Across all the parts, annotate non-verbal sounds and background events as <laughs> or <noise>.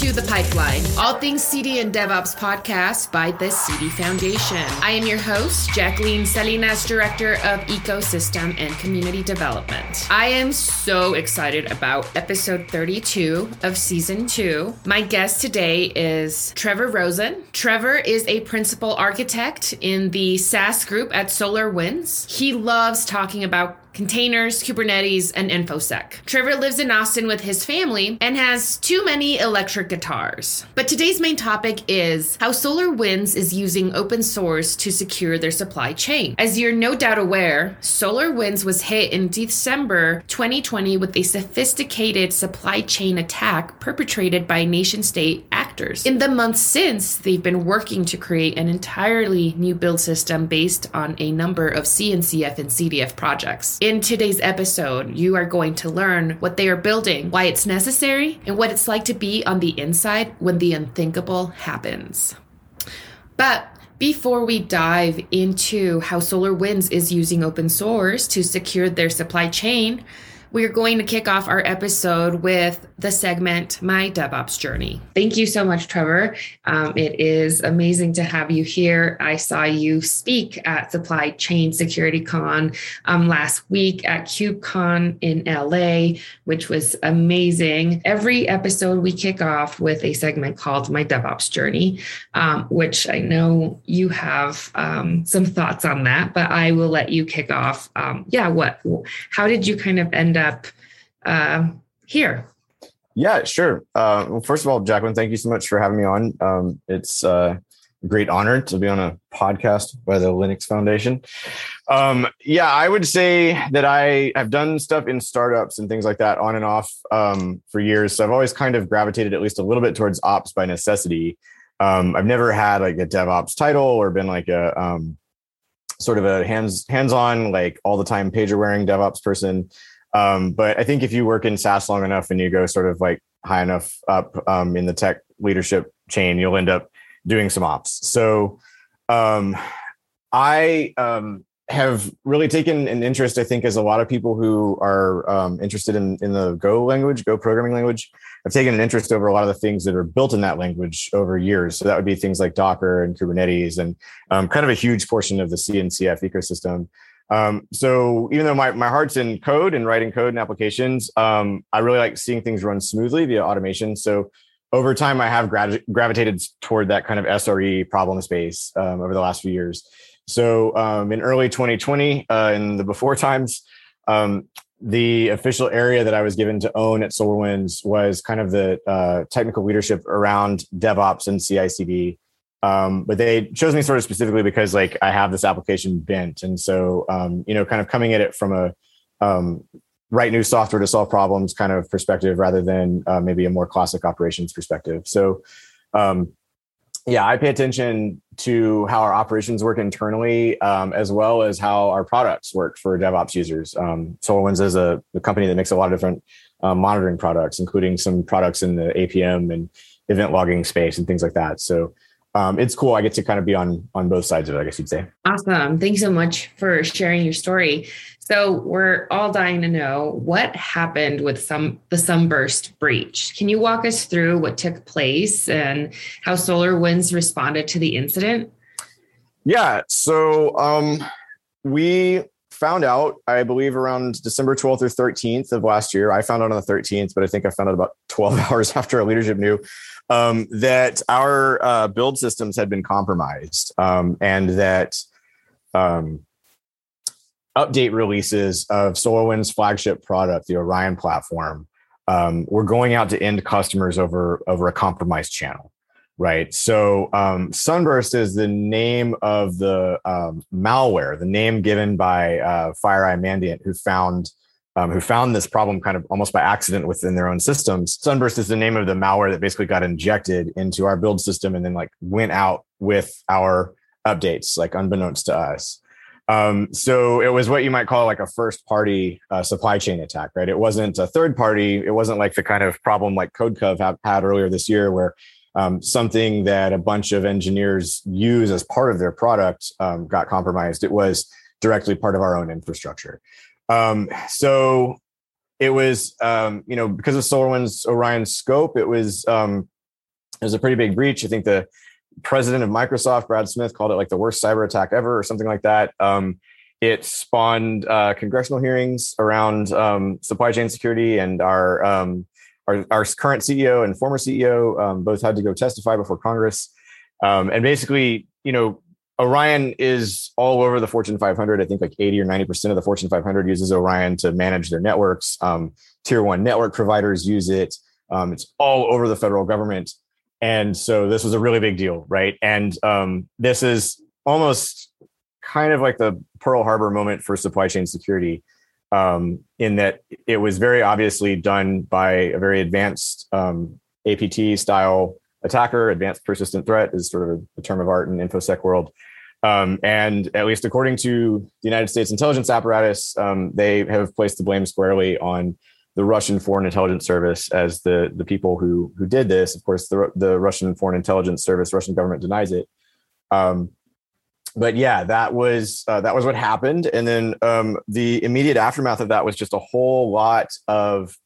To The Pipeline, all things CD and DevOps podcast by the CD Foundation. I am your host, Jacqueline Salinas, Director of Ecosystem and Community Development. I am so excited about episode 32 of season two. My guest today is Trevor Rosen. Trevor is a principal architect in the SaaS group at SolarWinds. He loves talking about containers, Kubernetes, and InfoSec. Trevor lives in Austin with his family and has too many electric guitars. But today's main topic is how SolarWinds is using open source to secure their supply chain. As you're no doubt aware, SolarWinds was hit in December 2020 with a sophisticated supply chain attack perpetrated by nation state actors. In the months since, they've been working to create an entirely new build system based on a number of CNCF and CDF projects. In today's episode, you are going to learn what they are building, why it's necessary, and what it's like to be on the inside when the unthinkable happens. But before we dive into how SolarWinds is using open source to secure their supply chain, we're going to kick off our episode with the segment My DevOps Journey. Thank you so much, Trevor. Um, it is amazing to have you here. I saw you speak at Supply Chain Security Con um, last week at KubeCon in LA, which was amazing. Every episode we kick off with a segment called My DevOps Journey, um, which I know you have um, some thoughts on that, but I will let you kick off. Um, yeah, what? How did you kind of end up uh, here? Yeah, sure. Uh, well, first of all, Jacqueline, thank you so much for having me on. Um, it's uh, a great honor to be on a podcast by the Linux Foundation. Um, yeah, I would say that I have done stuff in startups and things like that on and off um, for years. So I've always kind of gravitated at least a little bit towards ops by necessity. Um, I've never had like a DevOps title or been like a um, sort of a hands hands on like all the time pager wearing DevOps person. Um, but I think if you work in SaaS long enough and you go sort of like high enough up um, in the tech leadership chain, you'll end up doing some ops. So um, I um, have really taken an interest, I think, as a lot of people who are um, interested in, in the Go language, Go programming language, I've taken an interest over a lot of the things that are built in that language over years. So that would be things like Docker and Kubernetes and um, kind of a huge portion of the CNCF ecosystem. Um, so even though my, my heart's in code and writing code and applications, um, I really like seeing things run smoothly via automation. So over time, I have gra- gravitated toward that kind of SRE problem space um, over the last few years. So um, in early 2020, uh, in the before times, um, the official area that I was given to own at SolarWinds was kind of the uh, technical leadership around DevOps and CI/CD um, but they chose me sort of specifically because like I have this application bent, and so um, you know, kind of coming at it from a um, write new software to solve problems kind of perspective rather than uh, maybe a more classic operations perspective. So, um, yeah, I pay attention to how our operations work internally, um, as well as how our products work for DevOps users. Um, SolarWinds is a, a, company that makes a lot of different uh, monitoring products, including some products in the APM and event logging space and things like that. So um, it's cool. I get to kind of be on on both sides of it, I guess you'd say. Awesome. Thanks so much for sharing your story. So we're all dying to know what happened with some the sunburst breach. Can you walk us through what took place and how SolarWinds responded to the incident? Yeah. So um, we found out, I believe, around December 12th or 13th of last year. I found out on the 13th, but I think I found out about <laughs> 12 hours after our leadership knew um, that our uh, build systems had been compromised um, and that um, update releases of SolarWinds flagship product, the Orion platform, um, were going out to end customers over over a compromised channel. Right. So um, Sunburst is the name of the um, malware, the name given by uh, FireEye Mandiant, who found um, who found this problem kind of almost by accident within their own systems. Sunburst is the name of the malware that basically got injected into our build system and then like went out with our updates, like unbeknownst to us. Um, so it was what you might call like a first party uh, supply chain attack, right? It wasn't a third party. It wasn't like the kind of problem like CodeCov had earlier this year, where um, something that a bunch of engineers use as part of their product um, got compromised. It was directly part of our own infrastructure. Um, so it was um, you know because of SolarWinds Orion's scope, it was um, it was a pretty big breach. I think the president of Microsoft, Brad Smith, called it like the worst cyber attack ever, or something like that. Um, it spawned uh, congressional hearings around supply chain security, and our, our, our current CEO and former CEO um, both had to go testify before Congress. Um, and basically, you know, Orion is all over the Fortune 500. I think like 80 or 90 percent of the Fortune 500 uses Orion to manage their networks. Um, tier one network providers use it. Um, it's all over the federal government. And so this was a really big deal, right? And this is almost kind of like the Pearl Harbor moment for supply chain security, um, in that it was very obviously done by a very advanced um, APT style attacker. Advanced persistent threat is sort of a term of art in infosec world. Um, and at least according to the United States intelligence apparatus, um, they have placed the blame squarely on the Russian Foreign Intelligence Service as the the people who who did this. Of course, the the Russian Foreign Intelligence Service, Russian government denies it. Um, but yeah, that was uh, that was what happened, and then um, the immediate aftermath of that was just a whole lot of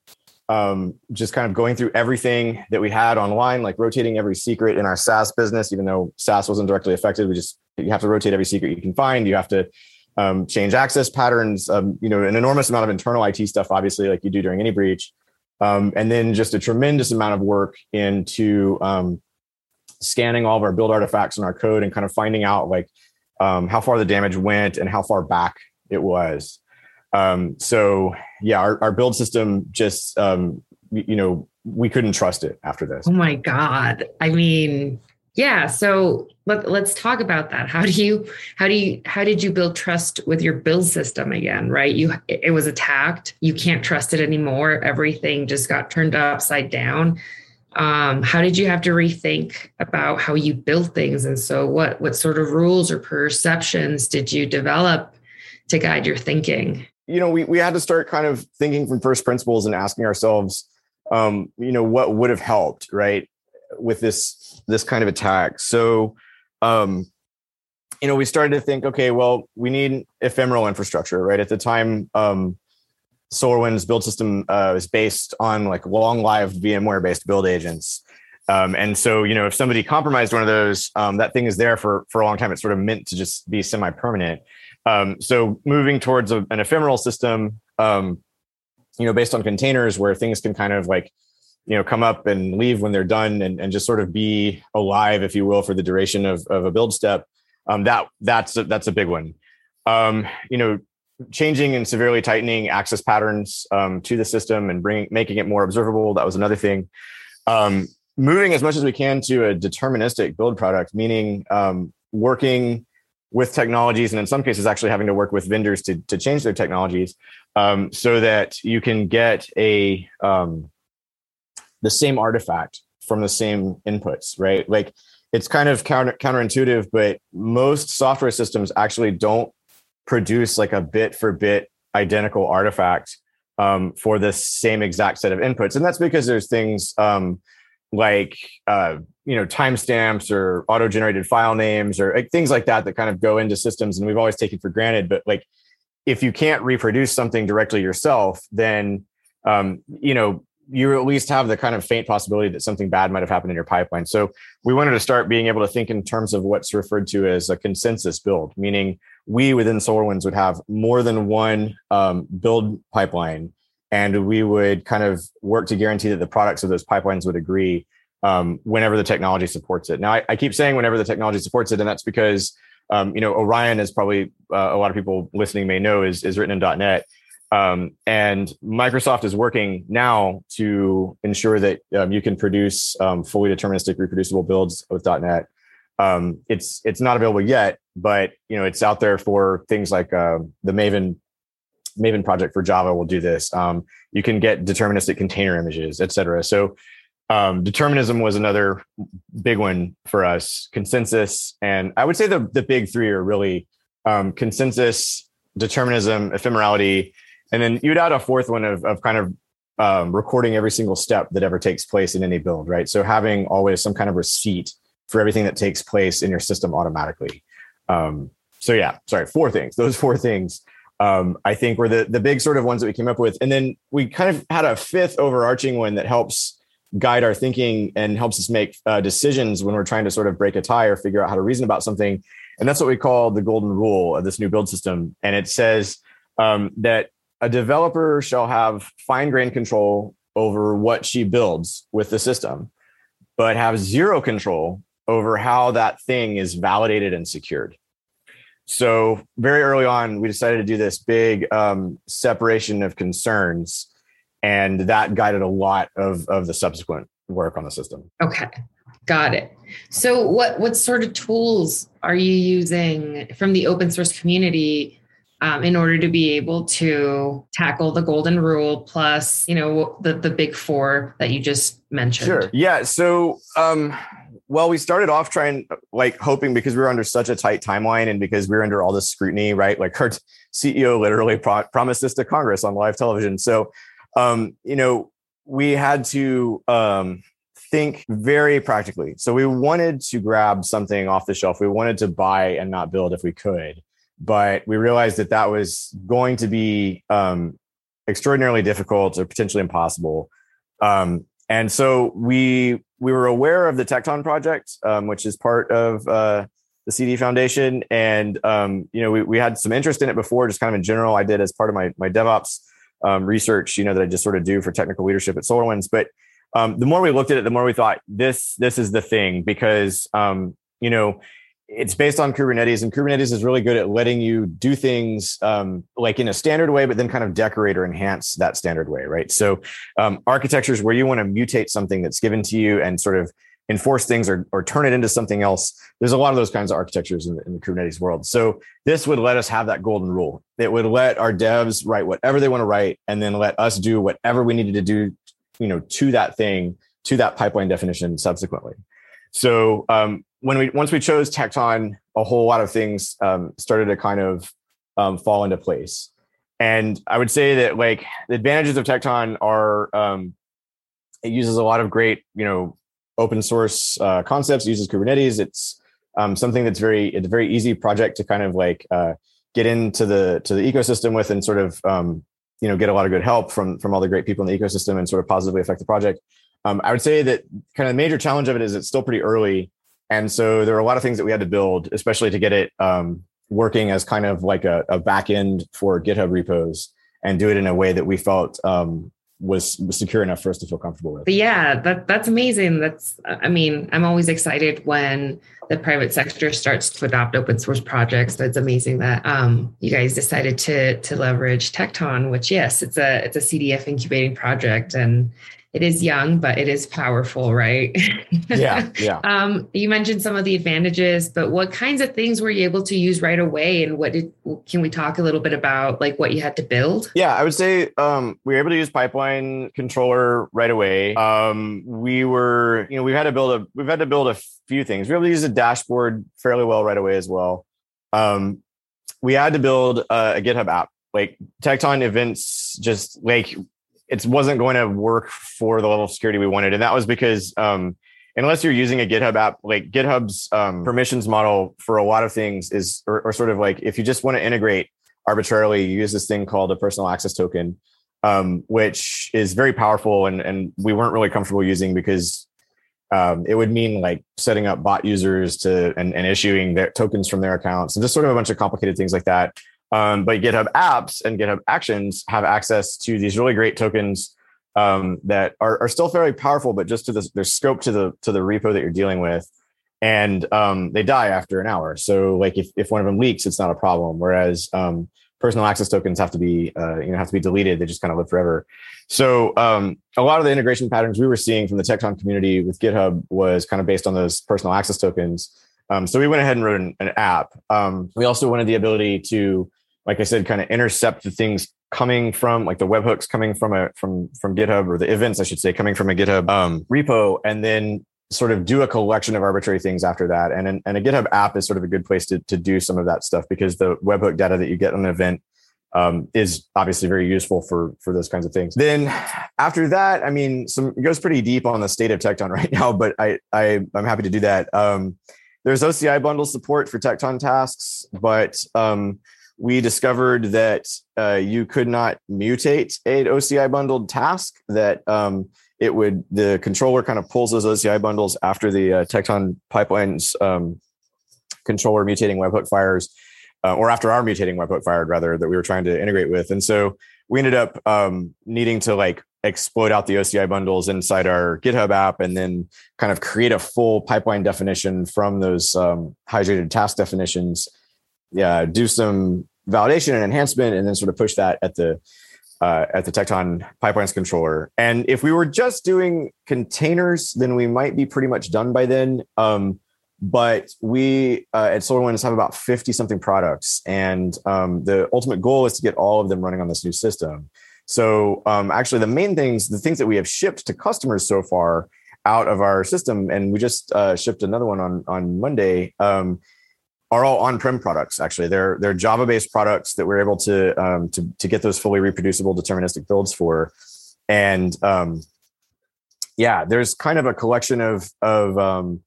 um, just kind of going through everything that we had online, like rotating every secret in our SaaS business. Even though SaaS wasn't directly affected, we just you have to rotate every secret you can find. You have to um, change access patterns. Um, you know, an enormous amount of internal IT stuff, obviously, like you do during any breach, um, and then just a tremendous amount of work into um, scanning all of our build artifacts in our code and kind of finding out like um, how far the damage went and how far back it was. Um, so yeah, our, our build system just, um, you know, we couldn't trust it after this. Oh my God. I mean, yeah. So let, let's talk about that. How do you, how do you, how did you build trust with your build system again? Right. You, it was attacked. You can't trust it anymore. Everything just got turned upside down um, how did you have to rethink about how you build things? And so what what sort of rules or perceptions did you develop to guide your thinking? You know we, we had to start kind of thinking from first principles and asking ourselves um, you know what would have helped right with this this kind of attack. So um, you know we started to think okay well we need ephemeral infrastructure right? At the time um, SolarWinds build system uh, is based on like long lived VMware based build agents. Um, and so, you know, if somebody compromised one of those, um, that thing is there for, for a long time. It's sort of meant to just be semi permanent. Um, so moving towards a, an ephemeral system, um, you know, based on containers where things can kind of like, you know, come up and leave when they're done and, and just sort of be alive, if you will, for the duration of, of a build step. Um, that that's a, that's a big one. Um, you know, changing and severely tightening access patterns um, to the system and bringing making it more observable. That was another thing. Um, moving as much as we can to a deterministic build product, meaning um, working with technologies and in some cases actually having to work with vendors to, to change their technologies um, so that you can get a um, the same artifact from the same inputs, right? Like it's kind of counter counterintuitive, but most software systems actually don't produce like a bit for bit identical artifact um, for the same exact set of inputs. And that's because there's things um, like, uh, you know, timestamps or auto generated file names or like, things like that that kind of go into systems and we've always taken for granted. But like, if you can't reproduce something directly yourself, then, um, you know, you at least have the kind of faint possibility that something bad might have happened in your pipeline. So we wanted to start being able to think in terms of what's referred to as a consensus build, meaning we within SolarWinds would have more than one um, build pipeline, and we would kind of work to guarantee that the products of those pipelines would agree um, whenever the technology supports it. Now, I, I, keep saying whenever the technology supports it, and that's because um, you know Orion is probably uh, a lot of people listening may know is is written in .NET. Um, and Microsoft is working now to ensure that um, you can produce um, fully deterministic reproducible builds with .NET. Um, it's it's not available yet, but you know it's out there for things like uh, the Maven Maven project for Java will do this. Um, you can get deterministic container images, et cetera. So um, determinism was another big one for us. Consensus, and I would say the the big three are really um, consensus, determinism, ephemerality, and then you'd add a fourth one of of kind of um, recording every single step that ever takes place in any build, right? So having always some kind of receipt for everything that takes place in your system automatically. Um, so yeah, sorry, four things. Those four things um, I think were the the big sort of ones that we came up with, and then we kind of had a fifth overarching one that helps guide our thinking and helps us make uh, decisions when we're trying to sort of break a tie or figure out how to reason about something. And that's what we call the golden rule of this new build system. And it says um, that a developer shall have fine grained control over what she builds with the system, but have zero control over how that thing is validated and secured. So very early on, we decided to do this big um, separation of concerns, and that guided a lot of of the subsequent work on the system. Okay, got it. So what what sort of tools are you using from the open source community um, in order to be able to tackle the golden rule plus you know the the big four that you just mentioned? Sure. Yeah. So. Um, well, we started off trying, like, hoping because we were under such a tight timeline and because we were under all this scrutiny, right? Like, our <laughs> CEO literally pro- promised this to Congress on live television. So, um, you know, we had to um, think very practically. So, we wanted to grab something off the shelf. We wanted to buy and not build if we could, but we realized that that was going to be um, extraordinarily difficult or potentially impossible. Um, and so we we were aware of the Tekton project, um, which is part of uh, the CD Foundation, and um, you know we we had some interest in it before, just kind of in general. I did as part of my my DevOps um, research, you know, that I just sort of do for technical leadership at SolarWinds. But um, the more we looked at it, the more we thought this this is the thing because um, you know it's based on Kubernetes, and Kubernetes is really good at letting you do things um, like in a standard way, but then kind of decorate or enhance that standard way, right? So, um, architectures where you want to mutate something that's given to you and sort of enforce things or, or turn it into something else. There's a lot of those kinds of architectures in the, in the Kubernetes world. So, this would let us have that golden rule. It would let our devs write whatever they want to write, and then let us do whatever we needed to do, you know, to that thing, to that pipeline definition subsequently. So um, when we once we chose Tekton, a whole lot of things um, started to kind of um, fall into place. And I would say that like the advantages of Tekton are um, it uses a lot of great you know open source uh, concepts. Uses Kubernetes. It's um, something that's very it's a very easy project to kind of like uh, get into the to the ecosystem with and sort of um, you know get a lot of good help from from all the great people in the ecosystem and sort of positively affect the project. Um, I would say that kind of the major challenge of it is it's still pretty early and so there are a lot of things that we had to build, especially to get it um, working as kind of like a, a back end for GitHub repos and do it in a way that we felt um, was, was secure enough for us to feel comfortable with. But yeah, that that's amazing. That's I mean, I'm always excited when the private sector starts to adopt open source projects. That's amazing that um, you guys decided to to leverage Tekton, which yes, it's a it's a CDF incubating project, and it is young, but it is powerful, right? <laughs> Yeah, yeah. um, you mentioned some of the advantages, but what kinds of things were you able to use right away, and what did? Can we talk a little bit about like what you had to build? Yeah, I would say um, we were able to use pipeline controller right away. Um, we were, you know, we've had to build a we've had to build a few things. We were able to use a dashboard fairly well right away as well. Um, we had to build a, a GitHub app like Tekton events just like it wasn't going to work for the level of security we wanted. And that was because um, unless you're using a GitHub app, like GitHub's um, permissions model for a lot of things is, or, or, sort of like if you just want to integrate arbitrarily, you use this thing called a personal access token, um, which is very powerful. And, and we weren't really comfortable using because um, it would mean like setting up bot users to and, and issuing their tokens from their accounts and just sort of a bunch of complicated things like that. Um, but GitHub Apps and GitHub Actions have access to these really great tokens um, that are, are, still fairly powerful, but just to the, their scope to the to the repo that you're dealing with, and um, they die after an hour. So, like if, if one of them leaks, it's not a problem. Whereas um, personal access tokens have to be uh, you know have to be deleted; they just kind of live forever. So, um, a lot of the integration patterns we were seeing from the Tekton community with GitHub was kind of based on those personal access tokens. Um, so we went ahead and wrote an, an app. Um, we also wanted the ability to, like I said, kind of intercept the things coming from like the webhooks coming from a from from GitHub or the events, I should say, coming from a GitHub um, repo, and then sort of do a collection of arbitrary things after that. And an, and a GitHub app is sort of a good place to to do some of that stuff because the webhook data that you get on an event um, is obviously very useful for for those kinds of things. Then after that, I mean, some it goes pretty deep on the state of Tekton <laughs> right now, but I, I I'm happy to do that. Um, there's OCI bundle support for Tekton tasks, but um, we discovered that uh, you could not mutate an OCI bundled task. That um, it would the controller kind of pulls those OCI bundles after the uh, Tekton pipelines um, controller mutating webhook fires, uh, or after our mutating webhook fired rather that we were trying to integrate with. And so we ended up um, needing to like exploit out the OCI bundles inside our GitHub app and then kind of create a full pipeline definition from those um, hydrated task definitions. Yeah, do some validation and enhancement, and then sort of push that at the uh, at the Tekton pipelines controller. And if we were just doing containers, then we might be pretty much done by then. Um, but we uh, at SolarWinds have about 50 something products, and um, the ultimate goal is to get all of them running on this new system. So um, actually, the main things, the things that we have shipped to customers so far out of our system, and we just uh, shipped another one on on Monday, um, are all on-prem products. Actually, they're they're Java-based products that we're able to um, to to get those fully reproducible deterministic builds for, and um, yeah, there's kind of a collection of of um,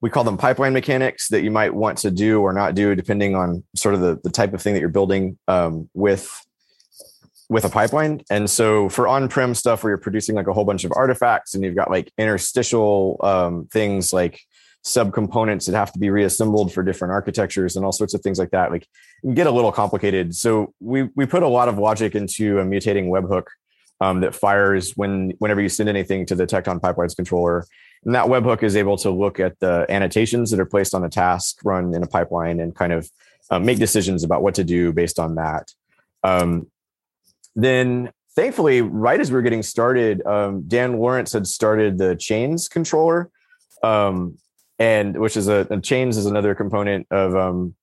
we call them pipeline mechanics that you might want to do or not do depending on sort of the, the type of thing that you're building um, with with a pipeline. And so for on-prem stuff where you're producing like a whole bunch of artifacts and you've got like interstitial um, things like subcomponents that have to be reassembled for different architectures and all sorts of things like that, like get a little complicated. So we we put a lot of logic into a mutating webhook um, that fires when whenever you send anything to the Tekton pipelines controller. And that webhook is able to look at the annotations that are placed on a task run in a pipeline and kind of uh, make decisions about what to do based on that. Um, then thankfully, right as we were getting started, um, Dan Lorenc had started the chains controller, um, and which is a, chains is another component of um,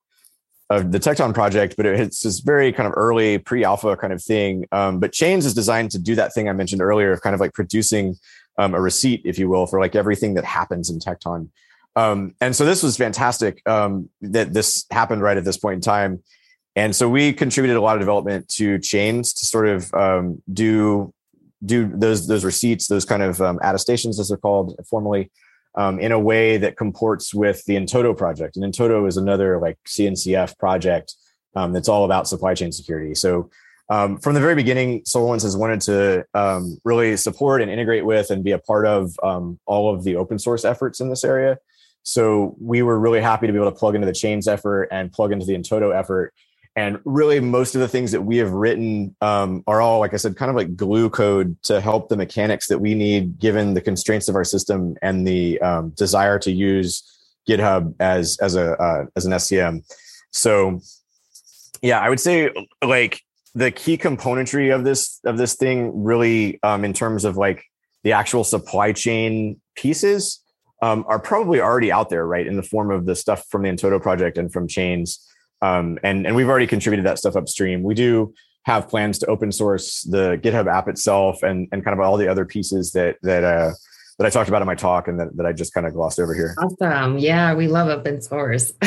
of the Tekton project, but it's this very kind of early pre-alpha kind of thing. Um, but chains is designed to do that thing I mentioned earlier, of kind of like producing um, a receipt, if you will, for like everything that happens in Tekton. Um, and so this was fantastic um, that this happened right at this point in time. And so we contributed a lot of development to chains to sort of um, do do those those receipts, those kind of um, attestations, as they're called formally, um, in a way that comports with the in-toto project. And in-toto is another like CNCF project um, that's all about supply chain security. So um, from the very beginning, SolarWinds has wanted to um, really support and integrate with and be a part of all of the open source efforts in this area. So we were really happy to be able to plug into the chains effort and plug into the in-toto effort and really most of the things that we have written um, are all like i said kind of like glue code to help the mechanics that we need given the constraints of our system and the um, desire to use github as as a uh, as an scm so yeah i would say like the key componentry of this of this thing really um, in terms of like the actual supply chain pieces um, are probably already out there right in the form of the stuff from the in-toto project and from chains um, and and we've already contributed that stuff upstream. We do have plans to open source the GitHub app itself and and kind of all the other pieces that that uh, that I talked about in my talk and that, that I just kind of glossed over here. Awesome. Yeah, we love open source. <laughs>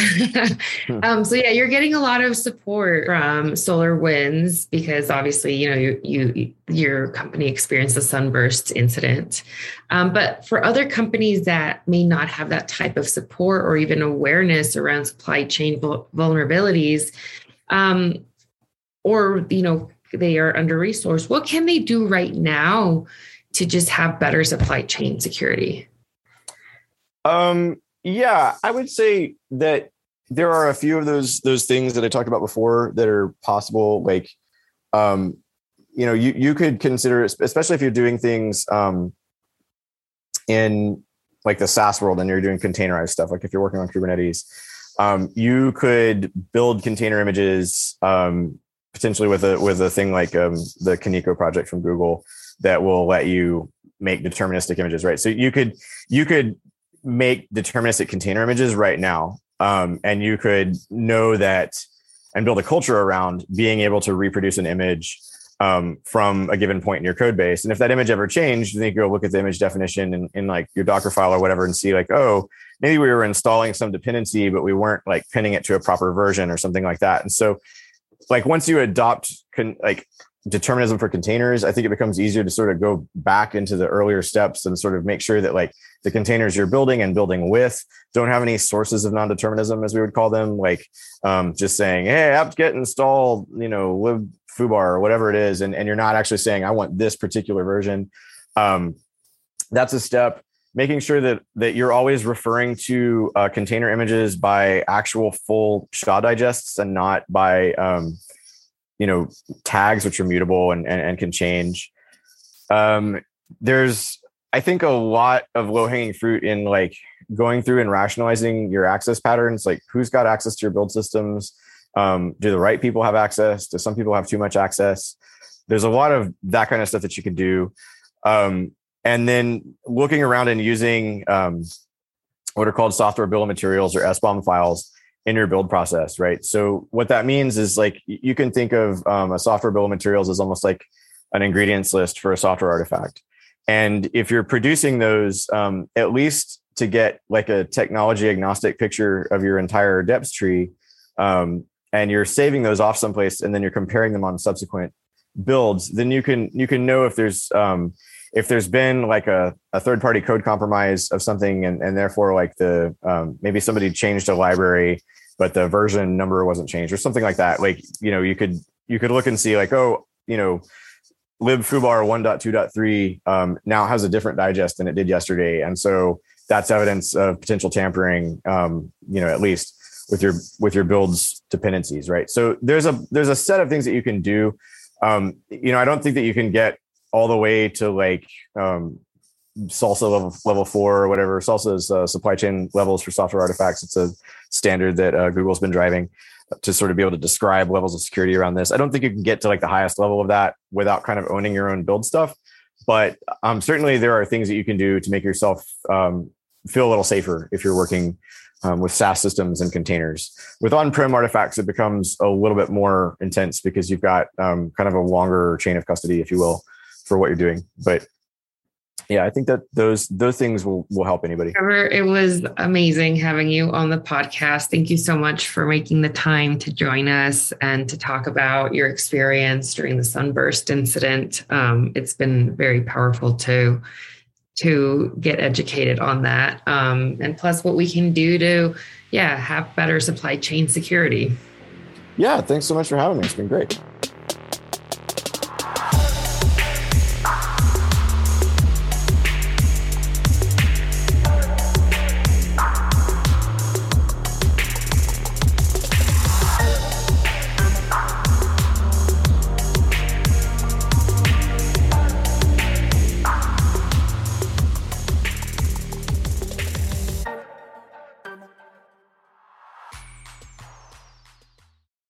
Hmm. um, so yeah, you're getting a lot of support from SolarWinds because obviously, you know, you, you your company experienced the sunburst incident. Um, but for other companies that may not have that type of support or even awareness around supply chain vulnerabilities, um, or you know, they are under resourced, what can they do right now to just have better supply chain security? Um, yeah, I would say that there are a few of those those things that I talked about before that are possible. Like, um, you know, you you could consider, especially if you're doing things um, in like the SaaS world and you're doing containerized stuff. Like if you're working on Kubernetes, um, you could build container images um, potentially with a with a thing like um, the Kaniko project from Google that will let you make deterministic images, right? So you could you could make deterministic container images right now, um, and you could know that and build a culture around being able to reproduce an image um, from a given point in your code base. And if that image ever changed, then you go look at the image definition in, in like your Docker file or whatever and see like, oh, maybe we were installing some dependency, but we weren't like pinning it to a proper version or something like that. And so like once you adopt con- like determinism for containers, I think it becomes easier to sort of go back into the earlier steps and sort of make sure that like the containers you're building and building with don't have any sources of non-determinism, as we would call them, like um, just saying, "Hey, apt-get install, you know, lib foobar or whatever it is," and, and you're not actually saying, "I want this particular version." Um, that's a step. Making sure that that you're always referring to uh, container images by actual full SHA digests and not by um, you know tags which are mutable and, and, and can change. Um, there's i think a lot of low hanging fruit in like going through and rationalizing your access patterns. Like who's got access to your build systems? Um, do the right people have access? Do some people have too much access? There's a lot of that kind of stuff that you can do. Um, and then looking around and using um, what are called software bill of materials or SBOM files in your build process, right? So what that means is like you can think of um, a software bill of materials as almost like an ingredients list for a software artifact. And if you're producing those, um, at least to get like a technology agnostic picture of your entire depth tree, um, and you're saving those off someplace, and then you're comparing them on subsequent builds, then you can you can know if there's um, if there's been like a, a third party code compromise of something and, and therefore like the um, maybe somebody changed a library but the version number wasn't changed or something like that like you know you could you could look and see like oh you know lib foobar 1.2.3 um, now has a different digest than it did yesterday. And so that's evidence of potential tampering um, you know at least with your with your builds dependencies right? So there's a there's a set of things that you can do. Um, you know i don't think that you can get all the way to like um, SLSA level level four or whatever. SLSA's uh, supply chain levels for software artifacts. It's a standard that uh, Google's been driving to sort of be able to describe levels of security around this. I don't think you can get to like the highest level of that without kind of owning your own build stuff, but um, certainly there are things that you can do to make yourself um, feel a little safer if you're working um, with SaaS systems and containers. With on-prem artifacts, it becomes a little bit more intense because you've got um, kind of a longer chain of custody, if you will for what you're doing. But yeah, I think that those those things will will help anybody. Trevor, it was amazing having you on the podcast. Thank you so much for making the time to join us and to talk about your experience during the sunburst incident. Um, it's been very powerful to to get educated on that, um, and plus what we can do to yeah have better supply chain security. Yeah, thanks so much for having me. It's been great.